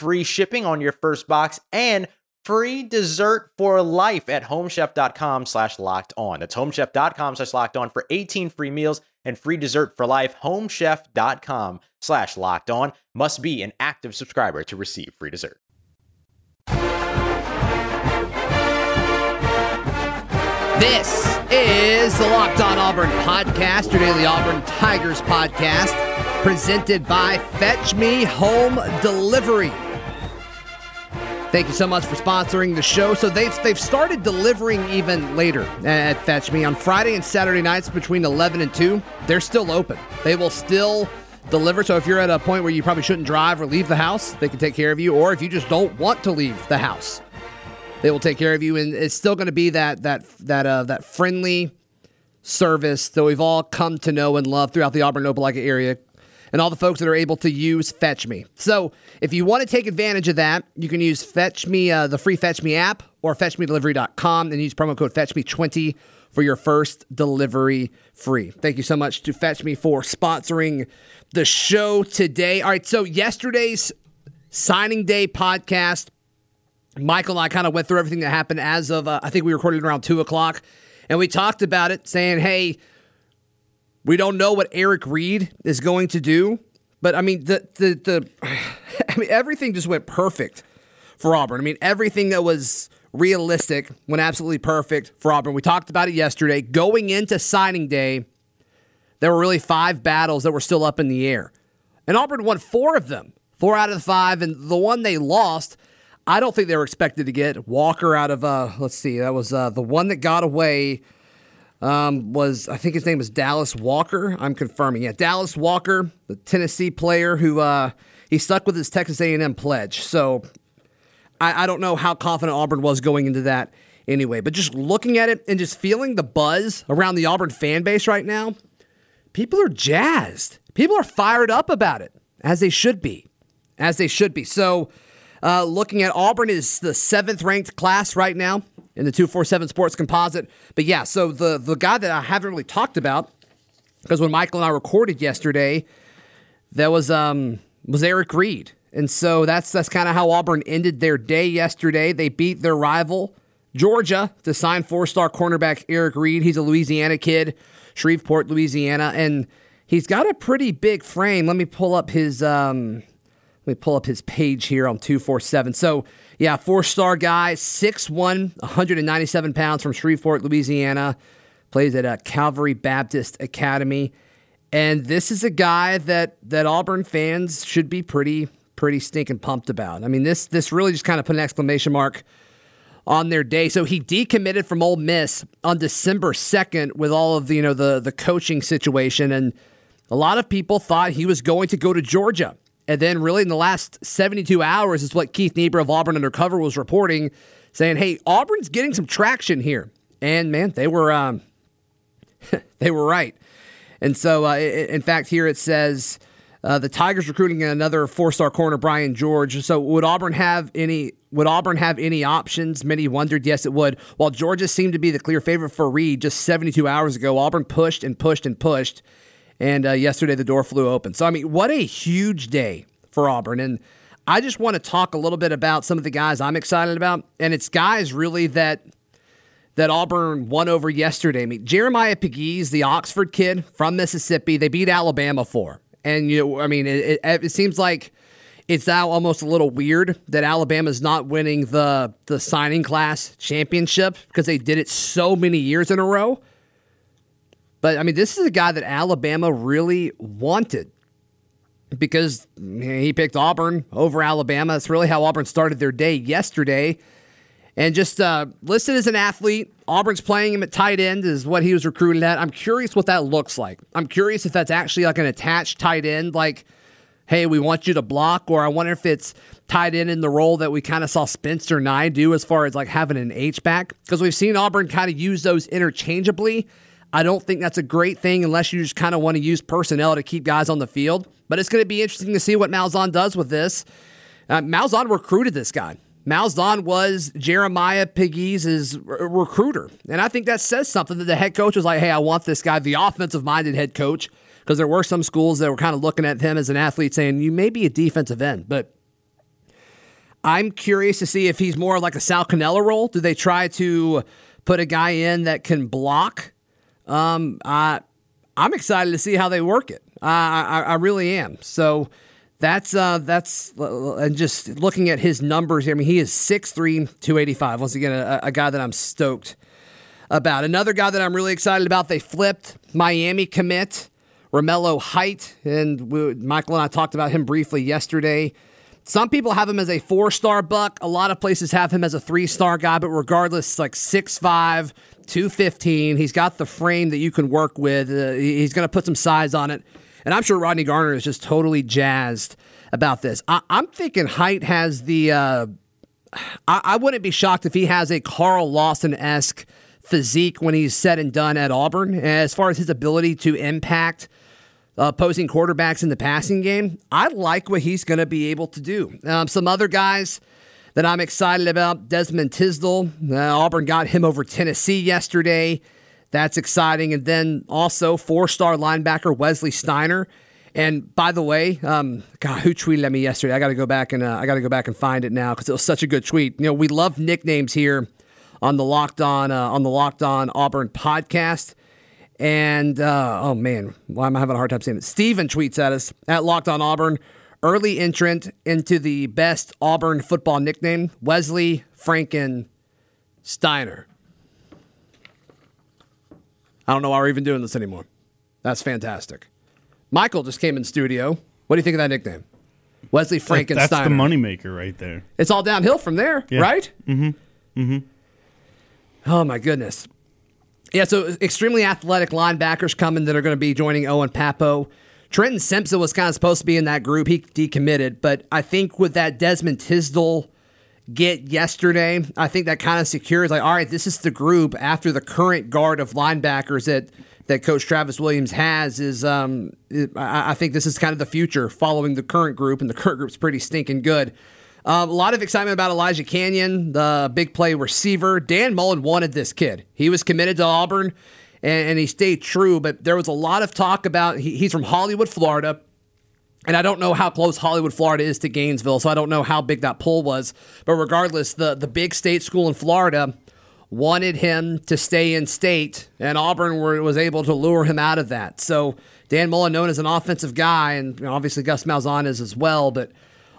free shipping on your first box and free dessert for life at homechef.com slash locked on. That's homechef.com slash locked on for 18 free meals and free dessert for life. Homechef.com slash locked on must be an active subscriber to receive free dessert. This is the Locked On Auburn podcast, your daily Auburn Tigers podcast, presented by Fetch Me Home Delivery. Thank you so much for sponsoring the show. So they've they've started delivering even later at Fetch Me on Friday and Saturday nights between 11 and 2. They're still open. They will still deliver. So if you're at a point where you probably shouldn't drive or leave the house, they can take care of you. Or if you just don't want to leave the house, they will take care of you. And it's still going to be that that that uh, that friendly service that we've all come to know and love throughout the Auburn Opelika area and all the folks that are able to use Fetch Me. So if you want to take advantage of that, you can use Fetch Me, uh, the free Fetch Me app, or FetchMeDelivery.com and use promo code FetchMe20 for your first delivery free. Thank you so much to Fetch Me for sponsoring the show today. All right, so yesterday's signing day podcast, Michael and I kind of went through everything that happened as of, uh, I think we recorded around 2 o'clock, and we talked about it, saying, hey, we don't know what Eric Reed is going to do, but I mean the the the I mean everything just went perfect for Auburn. I mean everything that was realistic went absolutely perfect for Auburn. We talked about it yesterday. Going into signing day, there were really five battles that were still up in the air. And Auburn won four of them. Four out of the five and the one they lost I don't think they were expected to get Walker out of uh let's see, that was uh the one that got away um, was I think his name was Dallas Walker. I'm confirming. Yeah, Dallas Walker, the Tennessee player who uh, he stuck with his Texas A&M pledge. So I, I don't know how confident Auburn was going into that anyway. But just looking at it and just feeling the buzz around the Auburn fan base right now, people are jazzed. People are fired up about it, as they should be, as they should be. So. Uh, looking at Auburn is the seventh ranked class right now in the 247 Sports Composite. But yeah, so the, the guy that I haven't really talked about, because when Michael and I recorded yesterday, that was um was Eric Reed. And so that's that's kind of how Auburn ended their day yesterday. They beat their rival, Georgia, to sign four-star cornerback Eric Reed. He's a Louisiana kid, Shreveport, Louisiana, and he's got a pretty big frame. Let me pull up his um let me pull up his page here on 247. So yeah, four star guy, 6'1, 197 pounds from Shreveport, Louisiana. Plays at a uh, Calvary Baptist Academy. And this is a guy that that Auburn fans should be pretty pretty stinking pumped about. I mean, this this really just kind of put an exclamation mark on their day. So he decommitted from Ole Miss on December 2nd with all of the, you know the the coaching situation and a lot of people thought he was going to go to Georgia. And then, really, in the last 72 hours, is what Keith Niebuhr of Auburn Undercover was reporting, saying, "Hey, Auburn's getting some traction here." And man, they were um, they were right. And so, uh, in fact, here it says uh, the Tigers recruiting another four-star corner, Brian George. So, would Auburn have any? Would Auburn have any options? Many wondered. Yes, it would. While Georgia seemed to be the clear favorite for Reed just 72 hours ago, Auburn pushed and pushed and pushed. And uh, yesterday, the door flew open. So, I mean, what a huge day for Auburn. And I just want to talk a little bit about some of the guys I'm excited about. And it's guys really that that Auburn won over yesterday. I mean, Jeremiah Pegues, the Oxford kid from Mississippi, they beat Alabama for. And, you know, I mean, it, it, it seems like it's now almost a little weird that Alabama's not winning the the signing class championship because they did it so many years in a row. But I mean, this is a guy that Alabama really wanted because he picked Auburn over Alabama. That's really how Auburn started their day yesterday. And just uh, listed as an athlete, Auburn's playing him at tight end is what he was recruited at. I'm curious what that looks like. I'm curious if that's actually like an attached tight end, like, hey, we want you to block, or I wonder if it's tied in in the role that we kind of saw Spencer Nigh do as far as like having an H back because we've seen Auburn kind of use those interchangeably. I don't think that's a great thing unless you just kind of want to use personnel to keep guys on the field. But it's going to be interesting to see what Malzahn does with this. Uh, Malzahn recruited this guy. Malzahn was Jeremiah Pegues' recruiter. And I think that says something that the head coach was like, hey, I want this guy, the offensive minded head coach, because there were some schools that were kind of looking at him as an athlete saying, you may be a defensive end. But I'm curious to see if he's more like a Sal Cannella role. Do they try to put a guy in that can block? Um, I, I'm excited to see how they work it. I, I, I really am. So that's uh, that's and just looking at his numbers. Here. I mean, he is 6'3", 285. Once again, a, a guy that I'm stoked about. Another guy that I'm really excited about. They flipped Miami commit Romello Height, and we, Michael and I talked about him briefly yesterday. Some people have him as a four star buck. A lot of places have him as a three star guy, but regardless, like 6'5, 215. He's got the frame that you can work with. Uh, he's going to put some size on it. And I'm sure Rodney Garner is just totally jazzed about this. I, am thinking Height has the. Uh, I, I, wouldn't be shocked if he has a Carl Lawson esque physique when he's said and done at Auburn. As far as his ability to impact opposing quarterbacks in the passing game, I like what he's going to be able to do. Um, some other guys that I'm excited about Desmond Tisdale. Uh, Auburn got him over Tennessee yesterday. That's exciting. And then also four star linebacker Wesley Steiner. And by the way, um, God, who tweeted at me yesterday? I got to go back and uh, I got to go back and find it now because it was such a good tweet. You know, we love nicknames here on the Locked On uh, on the Locked On Auburn podcast. And uh, oh man, why am I having a hard time saying it? Steven tweets at us at Locked On Auburn. Early entrant into the best Auburn football nickname, Wesley Franken Steiner. I don't know why we're even doing this anymore. That's fantastic. Michael just came in studio. What do you think of that nickname? Wesley Frankenstein. That's the moneymaker right there. It's all downhill from there, yeah. right? Mm-hmm. Mm-hmm. Oh my goodness. Yeah, so extremely athletic linebackers coming that are going to be joining Owen Pappoe. Trenton Simpson was kind of supposed to be in that group. He decommitted, but I think with that Desmond Tisdale get yesterday. I think that kind of secures like, all right, this is the group after the current guard of linebackers that that Coach Travis Williams has is um, I, I think this is kind of the future following the current group, and the current group's pretty stinking good. Um, a lot of excitement about Elijah Canion, the big play receiver. Dan Mullen wanted this kid. He was committed to Auburn, and, and he stayed true. But there was a lot of talk about he, he's from Hollywood, Florida. And I don't know how close Hollywood, Florida is to Gainesville, so I don't know how big that pull was. But regardless, the, the big state school in Florida wanted him to stay in state, and Auburn were, was able to lure him out of that. So Dan Mullen, known as an offensive guy, and you know, obviously Gus Malzahn is as well, but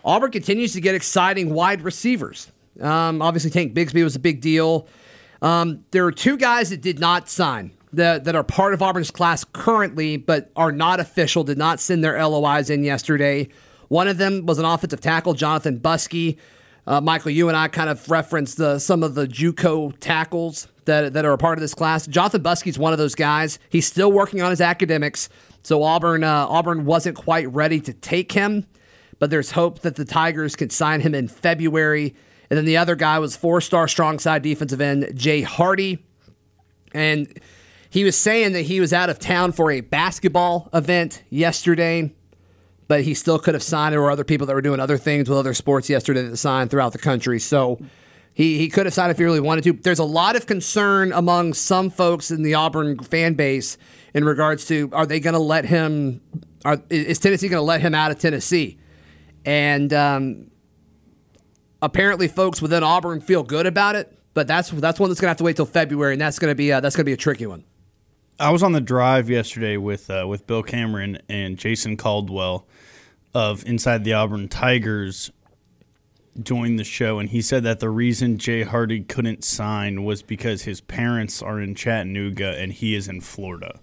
Auburn continues to get exciting wide receivers. Um, obviously, Tank Bigsby was a big deal. Um, there are two guys that did not sign that, that are part of Auburn's class currently, but are not official, did not send their LOIs in yesterday. One of them was an offensive tackle, Jonathan Buskey. Uh, Michael, you and I kind of referenced the, some of the JUCO tackles that, that are a part of this class. Jonathan Buskey's one of those guys. He's still working on his academics, so Auburn uh, Auburn wasn't quite ready to take him, but there's hope that the Tigers could sign him in February. And then the other guy was four-star strong side defensive end Jay Hardy, and he was saying that he was out of town for a basketball event yesterday, but he still could have signed. There were other people that were doing other things with other sports yesterday that signed throughout the country. So he, he could have signed if he really wanted to. There's a lot of concern among some folks in the Auburn fan base in regards to are they going to let him, are, is Tennessee going to let him out of Tennessee? And um, apparently, folks within Auburn feel good about it. But that's that's one that's gonna have to wait till February, and that's gonna be uh, that's gonna be a tricky one. I was on the drive yesterday with uh, with Bill Cameron and Jason Caldwell of Inside the Auburn Tigers joined the show, and he said that the reason Jay Hardy couldn't sign was because his parents are in Chattanooga and he is in Florida.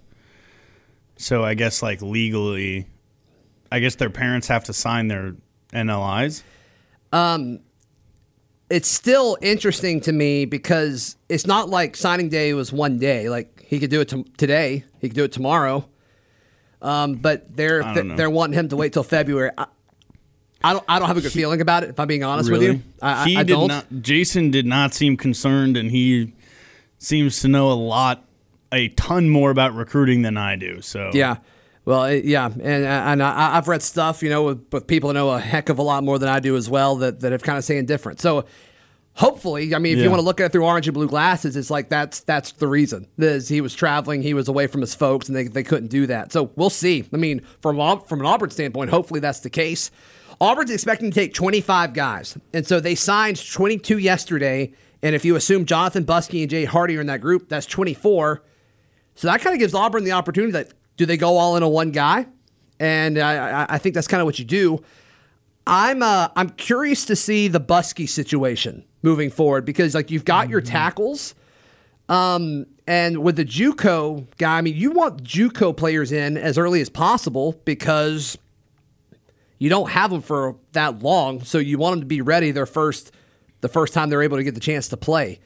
So I guess like legally, I guess their parents have to sign their NLIs. it's still interesting to me because it's not like signing day was one day. Like he could do it to, today, he could do it tomorrow. Um, but they're I they're wanting him to wait till February. I, I don't I don't have a good feeling about it. If I'm being honest with you, I, I- I did don't. not. Jason did not seem concerned, and he seems to know a lot, a ton more about recruiting than I do. So Yeah. Well, yeah, and uh, and I, I've read stuff, you know, with, with people know a heck of a lot more than I do as well that that have kind of saying different. So hopefully, I mean, if you want to look at it through orange and blue glasses, it's like that's that's the reason. Is he was traveling, he was away from his folks, and they, they couldn't do that. So we'll see. I mean, from from an Auburn standpoint, hopefully that's the case. Auburn's expecting to take 25 guys, and so they signed 22 yesterday. And if you assume Jonathan Buskey and Jay Hardy are in that group, that's 24. So that kind of gives Auburn the opportunity that do they go all in on one guy? And I, I, I think that's kind of what you do. I'm uh, I'm curious to see the Busky situation moving forward because like you've got your tackles, um, and with the JUCO guy, I mean you want JUCO players in as early as possible because you don't have them for that long, so you want them to be ready their first the first time they're able to get the chance to play.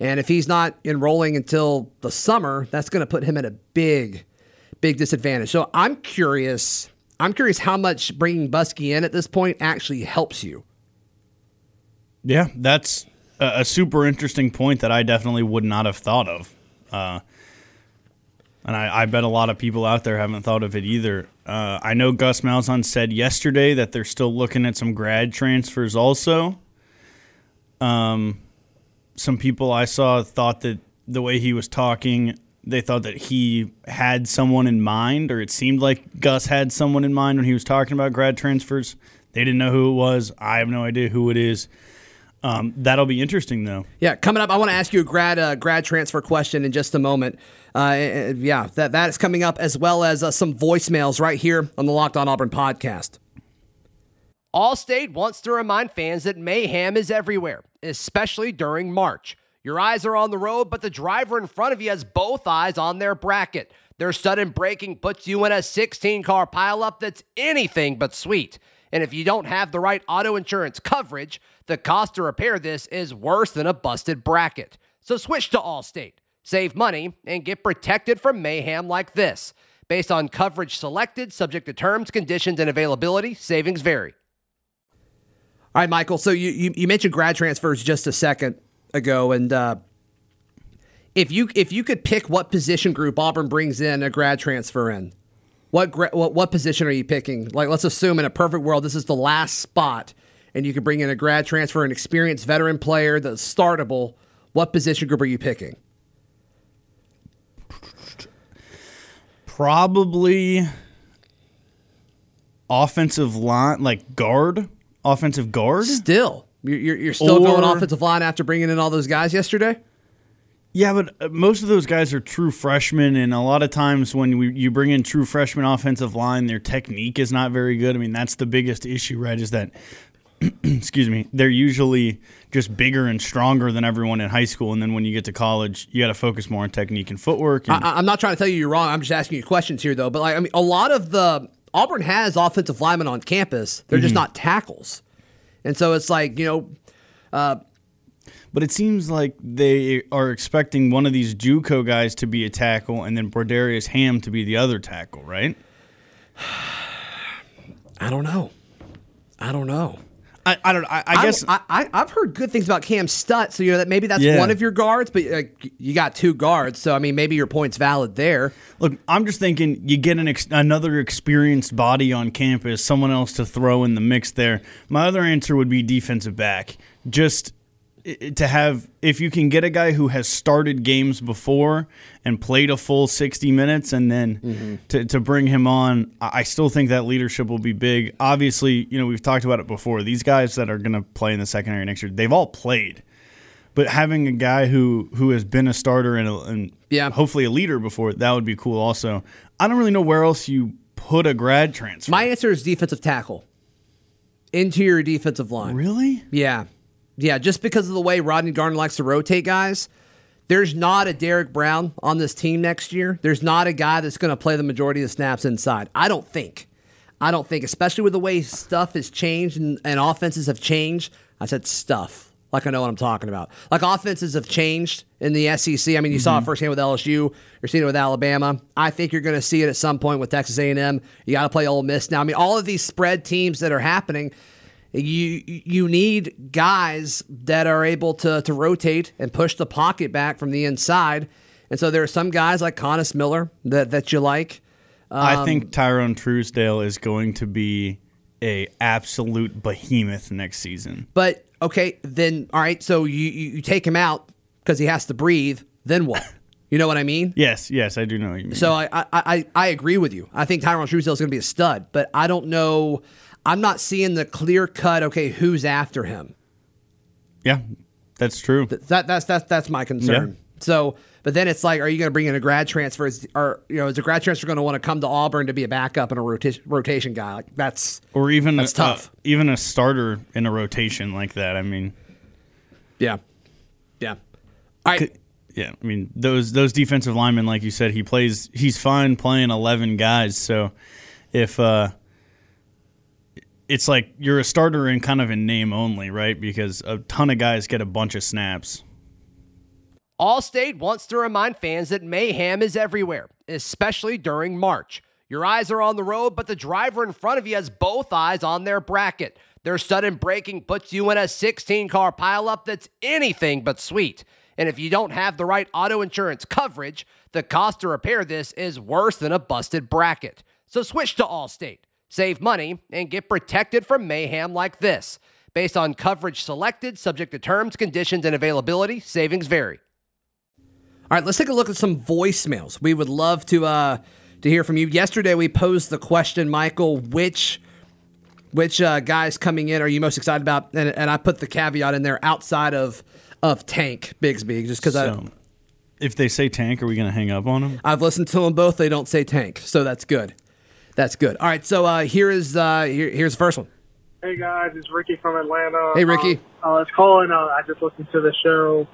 And if he's not enrolling until the summer, that's going to put him in a big, big disadvantage. So I'm curious. I'm curious how much bringing Buskey in at this point actually helps you. yeah, that's a, a super interesting point that I definitely would not have thought of. Uh, and I, I bet a lot of people out there haven't thought of it either. Uh, I know Gus Malzahn said yesterday that they're still looking at some grad transfers also. Um, some people I saw thought that the way he was talking, they thought that he had someone in mind, or it seemed like Gus had someone in mind when he was talking about grad transfers. They didn't know who it was. I have no idea who it is. Um, that'll be interesting, though. Yeah, coming up, I want to ask you a grad uh, grad transfer question in just a moment. Uh, yeah, that that is coming up as well as uh, some voicemails right here on the Locked On Auburn podcast. Allstate wants to remind fans that mayhem is everywhere, especially during March. Your eyes are on the road, but the driver in front of you has both eyes on their bracket. Their sudden braking puts you in a 16 car pileup that's anything but sweet. And if you don't have the right auto insurance coverage, the cost to repair this is worse than a busted bracket. So switch to Allstate, save money, and get protected from mayhem like this. Based on coverage selected, subject to terms, conditions, and availability, savings vary. All right, Michael. So you, you, you mentioned grad transfers just a second ago, and uh, if you if you could pick what position group Auburn brings in a grad transfer in, what gra- what what position are you picking? Like, let's assume in a perfect world, this is the last spot, and you could bring in a grad transfer, an experienced veteran player that's startable. What position group are you picking? Probably offensive line, like guard, offensive guard. Still, you're you're, still going Or- offensive line after bringing in all those guys yesterday. Yeah, but uh, most of those guys are true freshmen, and a lot of times when we, you bring in true freshman offensive line, their technique is not very good. I mean, that's the biggest issue, right? Is that, excuse me, they're usually just bigger and stronger than everyone in high school, and then when you get to college, you got to focus more on technique and footwork. And, I, I'm not trying to tell you you're wrong. I'm just asking you questions here, though. But like, I mean, a lot of the Auburn has offensive linemen on campus. They're just not tackles, and so it's like you know, uh, But it seems like they are expecting one of these JUCO guys to be a tackle, and then Brodarious Hamm to be the other tackle, right? I don't know. I don't know. I, I don't. Know I, I guess I, I I've heard good things about Cam Stutt, so you know that maybe that's Yeah. one of your guards, but uh, you got two guards, so I mean maybe your point's valid there. Look, I'm just thinking you get an ex- another experienced body on campus, someone else to throw in the mix there. My other answer would be defensive back. Just i- to have, if you can get a guy who has started games before and played a full 60 minutes and then mm-hmm. to, to bring him on, I I still think that leadership will be big. Obviously, you know, we've talked about it before. These guys that are going to play in the secondary next year, they've all played but having a guy who who has been a starter and, a, and Yeah. hopefully a leader before that would be cool also i don't really know where else you put a grad transfer My answer is defensive tackle, interior defensive line. really Yeah. Yeah, just because of the way Rodney Garner likes to rotate guys, there's not a Derrick Brown on this team next year. There's not a guy that's going to play the majority of the snaps inside. I don't think. I don't think, especially with the way stuff has changed and, and offenses have changed. I said stuff like I know what I'm talking about. Like offenses have changed in the SEC. I mean, you saw it mm-hmm. firsthand with LSU. You're seeing it with Alabama. I think you're going to see it at some point with Texas A&M. You got to play Ole Miss now. I mean, all of these spread teams that are happening, you you need guys that are able to to rotate and push the pocket back from the inside. And so there are some guys like Coynis Miller that that you like. I um, think Tyrone Truesdale is going to be a absolute behemoth next season. But okay, then all right. So you you, you take him out because he has to breathe. Then what? You know what I mean? Yes, yes, I do know what you mean. So I, I I I agree with you. I think Tyrone Truesdale is going to be a stud, but I don't know. I'm not seeing the clear cut. Okay, who's after him? yeah, that's true. That that's that's that's my concern. So, but then it's like, are you going to bring in a grad transfer? Is, or you know, is a grad transfer going to want to come to Auburn to be a backup and a rota- rotation guy? Like that's Or even That's a, tough. uh, even a starter in a rotation like that. I mean, yeah, yeah. All right, yeah, I mean those those defensive linemen, like you said, he plays. He's fine playing eleven guys. So if uh, it's like you're a starter in kind of in name only, right? Because a ton of guys get a bunch of snaps. Allstate wants to remind fans that mayhem is everywhere, especially during March. Your eyes are on the road, but the driver in front of you has both eyes on their bracket. Their sudden braking puts you in a 16 car pileup that's anything but sweet. And if you don't have the right auto insurance coverage, the cost to repair this is worse than a busted bracket. So switch to Allstate, save money, and get protected from mayhem like this. Based on coverage selected, subject to terms, conditions, and availability, savings vary. All right, let's take a look at some voicemails. We would love to uh, to hear from you. Yesterday, we posed the question, Michael, which which uh, guys coming in are you most excited about? And, and I put the caveat in there outside of of Tank Bigsby, just because So if they say tank, are we going to hang up on them? I've listened to them both. They don't say Tank, so that's good. That's good. All right, so uh, here is uh, here, here's the first one. Hey guys, it's Ricky from Atlanta. Hey, Ricky. Um, I was calling. Uh, I just listened to the show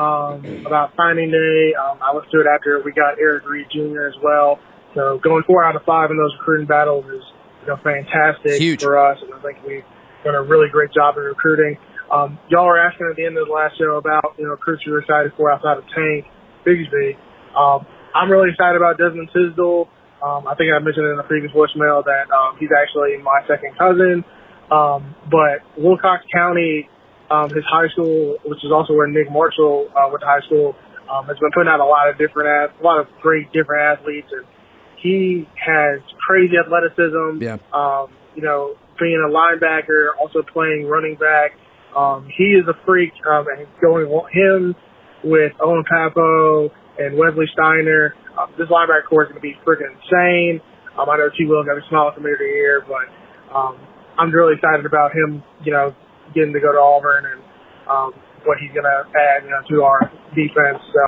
um, about signing day. Um, I listened to it after we got Eric Reed Jr. as well. So going four out of five in those recruiting battles is you know fantastic It's huge. for us, and I think we've done a really great job in recruiting. Um, y'all were asking at the end of the last show about you know recruits you were excited for outside of Tank Bigsby. Um, I'm really excited about Desmond Tisdale. Um, I think I mentioned in a previous voicemail that um, he's actually my second cousin. Um, but Wilcox County, um, his high school, which is also where Nick Marshall uh, went to high school, um, has been putting out a lot of different, a lot of great different athletes, and he has crazy athleticism. Yeah. Um, you know, being a linebacker, also playing running back. Um, he is a freak. Um, and going him with Owen Pappoe and Wesley Steiner. Um, this linebacker core is going to be freaking insane. Um, I know T. Will got a small committee here, but um, I'm really excited about him. You know, getting to go to Auburn and um, what he's going to add, you know, to our defense. So,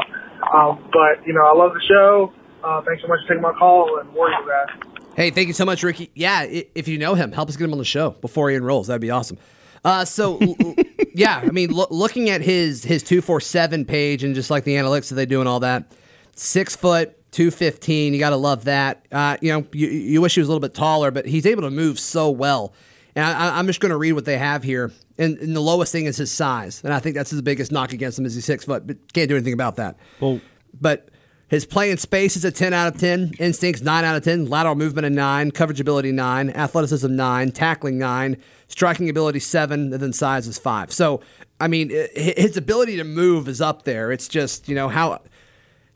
um, but you know, I love the show. Uh, thanks so much for taking my call and warrior guys. Hey, thank you so much, Ricky. Yeah, if you know him, help us get him on the show before he enrolls. That'd be awesome. Uh, so, yeah, I mean, lo- looking at his his two four seven page and just like the analytics that they do and all that, six foot. 215, you got to love that. Uh, you know, you, you wish he was a little bit taller, but he's able to move so well. And I, I'm just going to read what they have here. And, and the lowest thing is his size. And I think that's his biggest knock against him is he's six foot, but can't do anything about that. Well, But his play in space is a 10 out of 10. Instincts, 9 out of 10. Lateral movement, a 9. Coverage ability, 9. Athleticism, 9. Tackling, 9. Striking ability, 7. And then size is 5. So, I mean, his ability to move is up there. It's just, you know, how.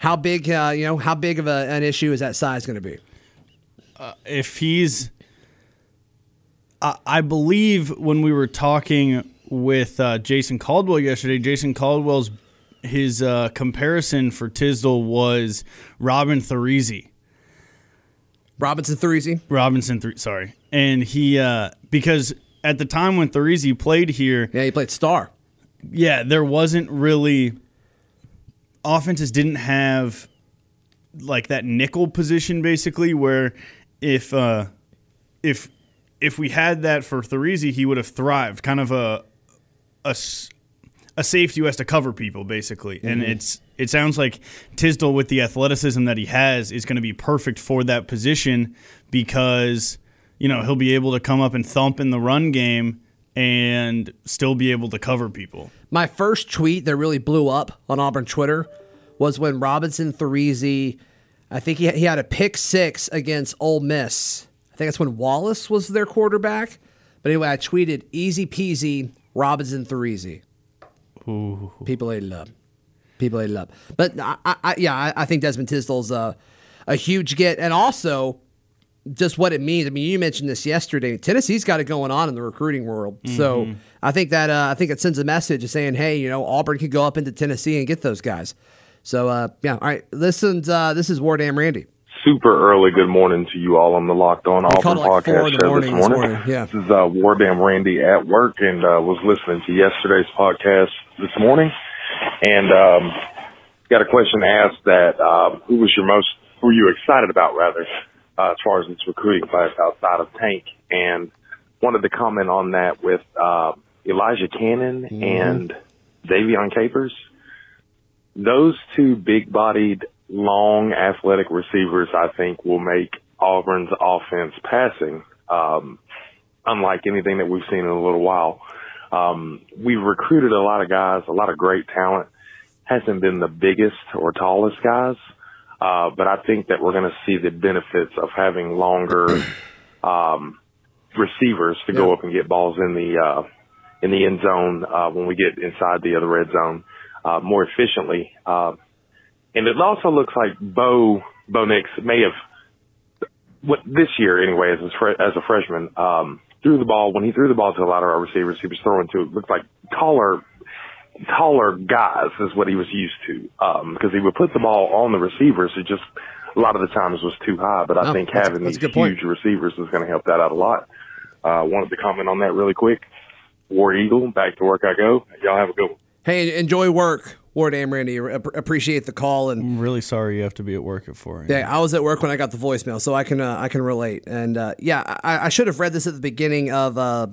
How big, uh, you know, how big of a, an issue is that size going to be? if he's I, I believe when we were talking with uh, Jason Caldwell yesterday, Jason Caldwell's his uh, comparison for Tisdale was Robin Therezie. Robenson Therezie. Robinson, Th- sorry, and he uh, because at the time when Therezie played here, Yeah, he played star. yeah, there wasn't really offenses didn't have like that nickel position basically where if uh if if we had that for Therezie, he would have thrived. Kind of a a safety who has to cover people basically, and it's it sounds like Tisdale, with the athleticism that he has, is going to be perfect for that position because you know he'll be able to come up and thump in the run game and still be able to cover people. My first tweet that really blew up on Auburn Twitter was when Robenson Therezie, I think he, he had a pick six against Ole Miss. I think that's when Wallace was their quarterback. But anyway, I tweeted easy peasy Robenson Therezie. People ate it up. People ate it up. But I, I, yeah, I, I think Desmond Tisdale's a, a huge get. And also, just what it means. I mean, you mentioned this yesterday. Tennessee's got it going on in the recruiting world, mm-hmm. so I think that uh, I think it sends a message of saying, "Hey, you know, Auburn could go up into Tennessee and get those guys." So, uh, yeah, all right. Listen, uh, this is War Damn Randy. Super early. Good morning to you all on the Locked On Auburn like podcast show this morning. This, morning. Yeah. this is uh, War Damn Randy at work and uh, was listening to yesterday's podcast this morning, and um, got a question asked that um, who was your most who were you excited about rather uh, as far as its recruiting class outside of Tank, and wanted to comment on that with uh, Elijah Canion mm-hmm. and Ze'Vian Capers. Those two big-bodied, long, athletic receivers, I think, will make Auburn's offense passing um, unlike anything that we've seen in a little while. Um, we've recruited a lot of guys, a lot of great talent. Hasn't been the biggest or tallest guys, uh, but I think that we're going to see the benefits of having longer um, receivers to yeah. go up and get balls in the uh, in the end zone uh, when we get inside the other red zone uh, more efficiently. Uh, and it also looks like Bo Bo Nix may have what this year anyway as a, as a freshman um, threw the ball when he threw the ball to a lot of our receivers he was throwing to it looked like taller taller guys is what he was used to. Um, because he would put the ball on the receivers. It just, a lot of the times was too high, but I oh, think having these huge point. receivers is going to help that out a lot. Uh, wanted to comment on that really quick. War Eagle, back to work I go. Y'all have a good one. Hey, enjoy work. War Damn Randy, appreciate the call and I'm really sorry you have to be at work at four. Yeah, I was at work when I got the voicemail, so I can uh, I can relate. And uh, yeah, I, I, should have read this at the beginning of uh,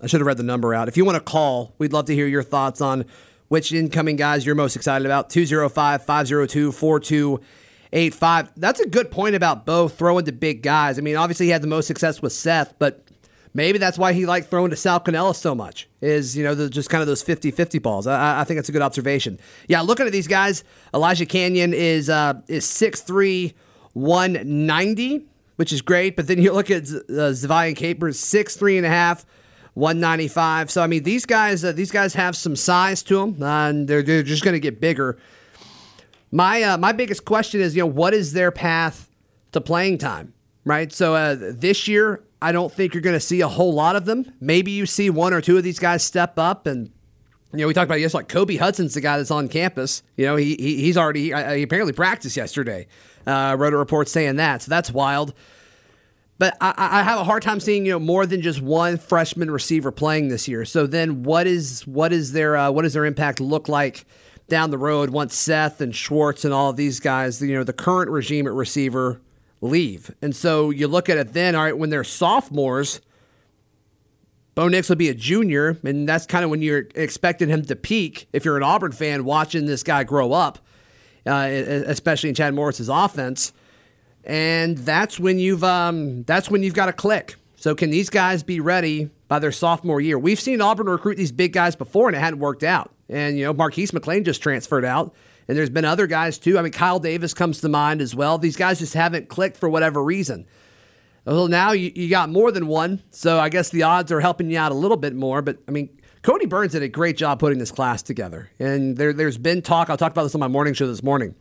I should have read the number out. If you want to call, we'd love to hear your thoughts on which incoming guys you're most excited about. 205 502 4285. That's a good point about Bo throwing to big guys. I mean, obviously he had the most success with Seth, but maybe that's why he liked throwing to Sal Cannella so much, is, you know, the, just kind of those 50 50 balls. I, I, think that's a good observation. Yeah, looking at these guys, Elijah Canion is, uh, is 6'3, 190, which is great. But then you look at uh, Ze'Vian Capers, 6'3 and a half. 195. So I mean, these guys, uh, these guys have some size to them, uh, and they're, they're just going to get bigger. My uh, my biggest question is, you know, what is their path to playing time, right? So uh, this year, I don't think you're going to see a whole lot of them. Maybe you see one or two of these guys step up and. You know, we talked about yes, like Kobe Hudson's the guy that's on campus. You know, he, he he's already he, he apparently practiced yesterday. Uh, wrote a report saying that, so that's wild. But I, I, have a hard time seeing you know more than just one freshman receiver playing this year. So then, what is what is their uh, what does their impact look like down the road once Seth and Schwartz and all of these guys, you know, the current regime at receiver leave? And so you look at it then. All right, when they're sophomores, Bo Nix will be a junior, and that's kind of when you're expecting him to peak. If you're an Auburn fan watching this guy grow up, uh, especially in Chad Morris's offense and that's when you've um, that's when you've got to click. So can these guys be ready by their sophomore year? We've seen Auburn recruit these big guys before, and it hadn't worked out. And you know, Marquis McClain just transferred out, and there's been other guys too. I mean, Kyle Davis comes to mind as well. These guys just haven't clicked for whatever reason. Well, now you, you got more than one, so I guess the odds are helping you out a little bit more. But I mean, Kodi Burns did a great job putting this class together, and there, there's been talk. I'll talk about this on my morning show this morning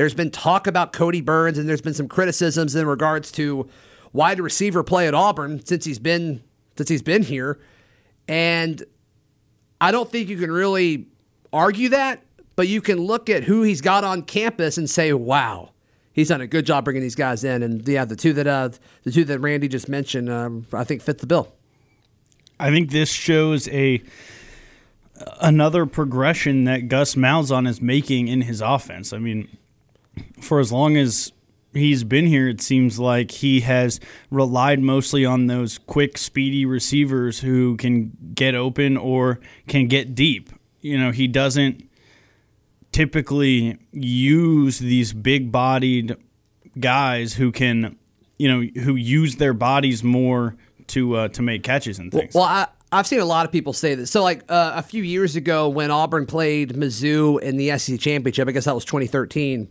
there's been talk about Kodi Burns, and there's been some criticisms in regards to wide receiver play at Auburn since he's been since he's been here. And I don't think you can really argue that, but you can look at who he's got on campus and say, "Wow, he's done a good job bringing these guys in." And yeah, the two that uh, the two that Randy just mentioned, um, I think fit the bill. I think this shows a another progression that Gus Malzahn is making in his offense. I mean, for as long as he's been here, it seems like he has relied mostly on those quick, speedy receivers who can get open or can get deep. You know, he doesn't typically use these big bodied guys who can, you know, who use their bodies more to uh, to make catches and things. Well, I, I've seen a lot of people say this. So, like uh, a few years ago, when Auburn played Mizzou in the SEC championship, I guess that was 2013.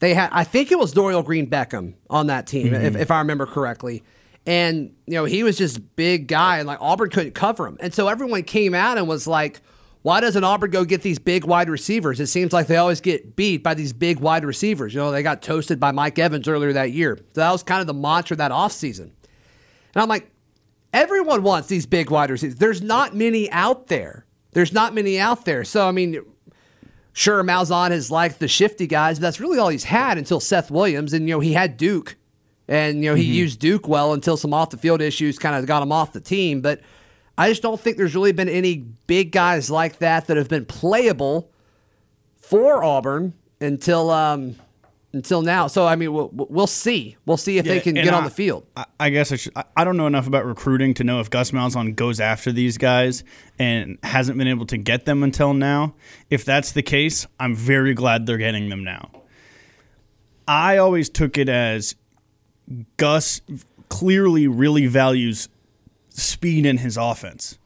They had, I think it was Dorial Green Beckham on that team, mm-hmm. if, if I remember correctly. And you know, he was just big guy, and like Auburn couldn't cover him. And so everyone came out and was like, "Why doesn't Auburn go get these big wide receivers? It seems like they always get beat by these big wide receivers. You know, they got toasted by Mike Evans earlier that year. So that was kind of the mantra that offseason. And I'm like, everyone wants these big wide receivers. There's not many out there. There's not many out there. So I mean, sure, Malzahn is like the shifty guys, but that's really all he's had until Seth Williams, and you know he had Duke and, you know, he mm-hmm. used Duke well until some off the field issues kind of got him off the team. But I just don't think there's really been any big guys like that that have been playable for Auburn until um, until now. So I mean, we'll, we'll see. We'll see if yeah, they can get I, on the field. I guess I, should, I don't know enough about recruiting to know if Gus Malzahn goes after these guys and hasn't been able to get them until now. If that's the case, I'm very glad they're getting them now. I always took it as Gus clearly really values speed in his offense.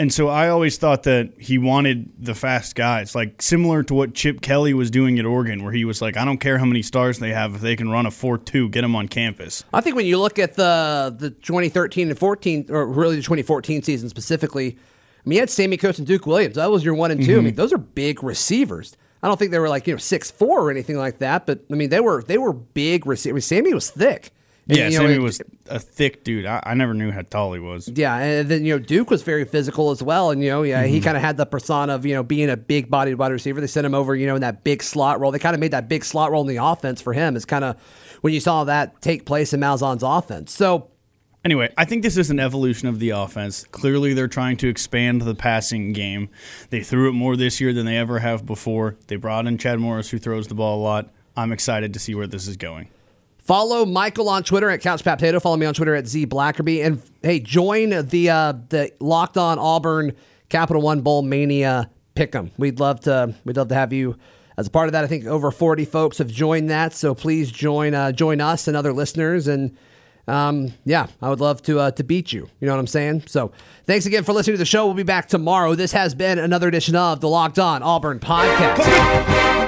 And so I always thought that he wanted the fast guys, like similar to what Chip Kelly was doing at Oregon, where he was like, I don't care how many stars they have, if they can run a 4 2, get them on campus. I think when you look at the, the 2013 and 14, or really the 2014 season specifically, I mean, you had Sammie Coates and Duke Williams. That was your one and 2 mm-hmm. I mean, those are big receivers. I don't think they were like, you know, six four or anything like that, but I mean, they were they were big receivers. Sammy was thick. And, yeah, you know, Sammie it, was a thick dude. I, I, never knew how tall he was. Yeah, and then you know Duke was very physical as well, and you know yeah mm-hmm. he kind of had the persona of you know being a big bodied wide receiver. They sent him over you know in that big slot role. They kind of made that big slot role in the offense for him. Is kind of when you saw that take place in Malzahn's offense. So Anyway, I think this is an evolution of the offense. Clearly, they're trying to expand the passing game. They threw it more this year than they ever have before. They brought in Chad Morris, who throws the ball a lot. I'm excited to see where this is going. Follow Michael on Twitter at Couch Potato. Follow me on Twitter at Z Blackerby. And hey, join the uh, the Locked On Auburn Capital One Bowl Mania Pick'em. We'd love to we'd love to have you as a part of that. I think over 40 folks have joined that, so please join uh, join us and other listeners. And um, yeah, I would love to uh, to beat you. You know what I'm saying? So thanks again for listening to the show. We'll be back tomorrow. This has been another edition of the Locked On Auburn podcast.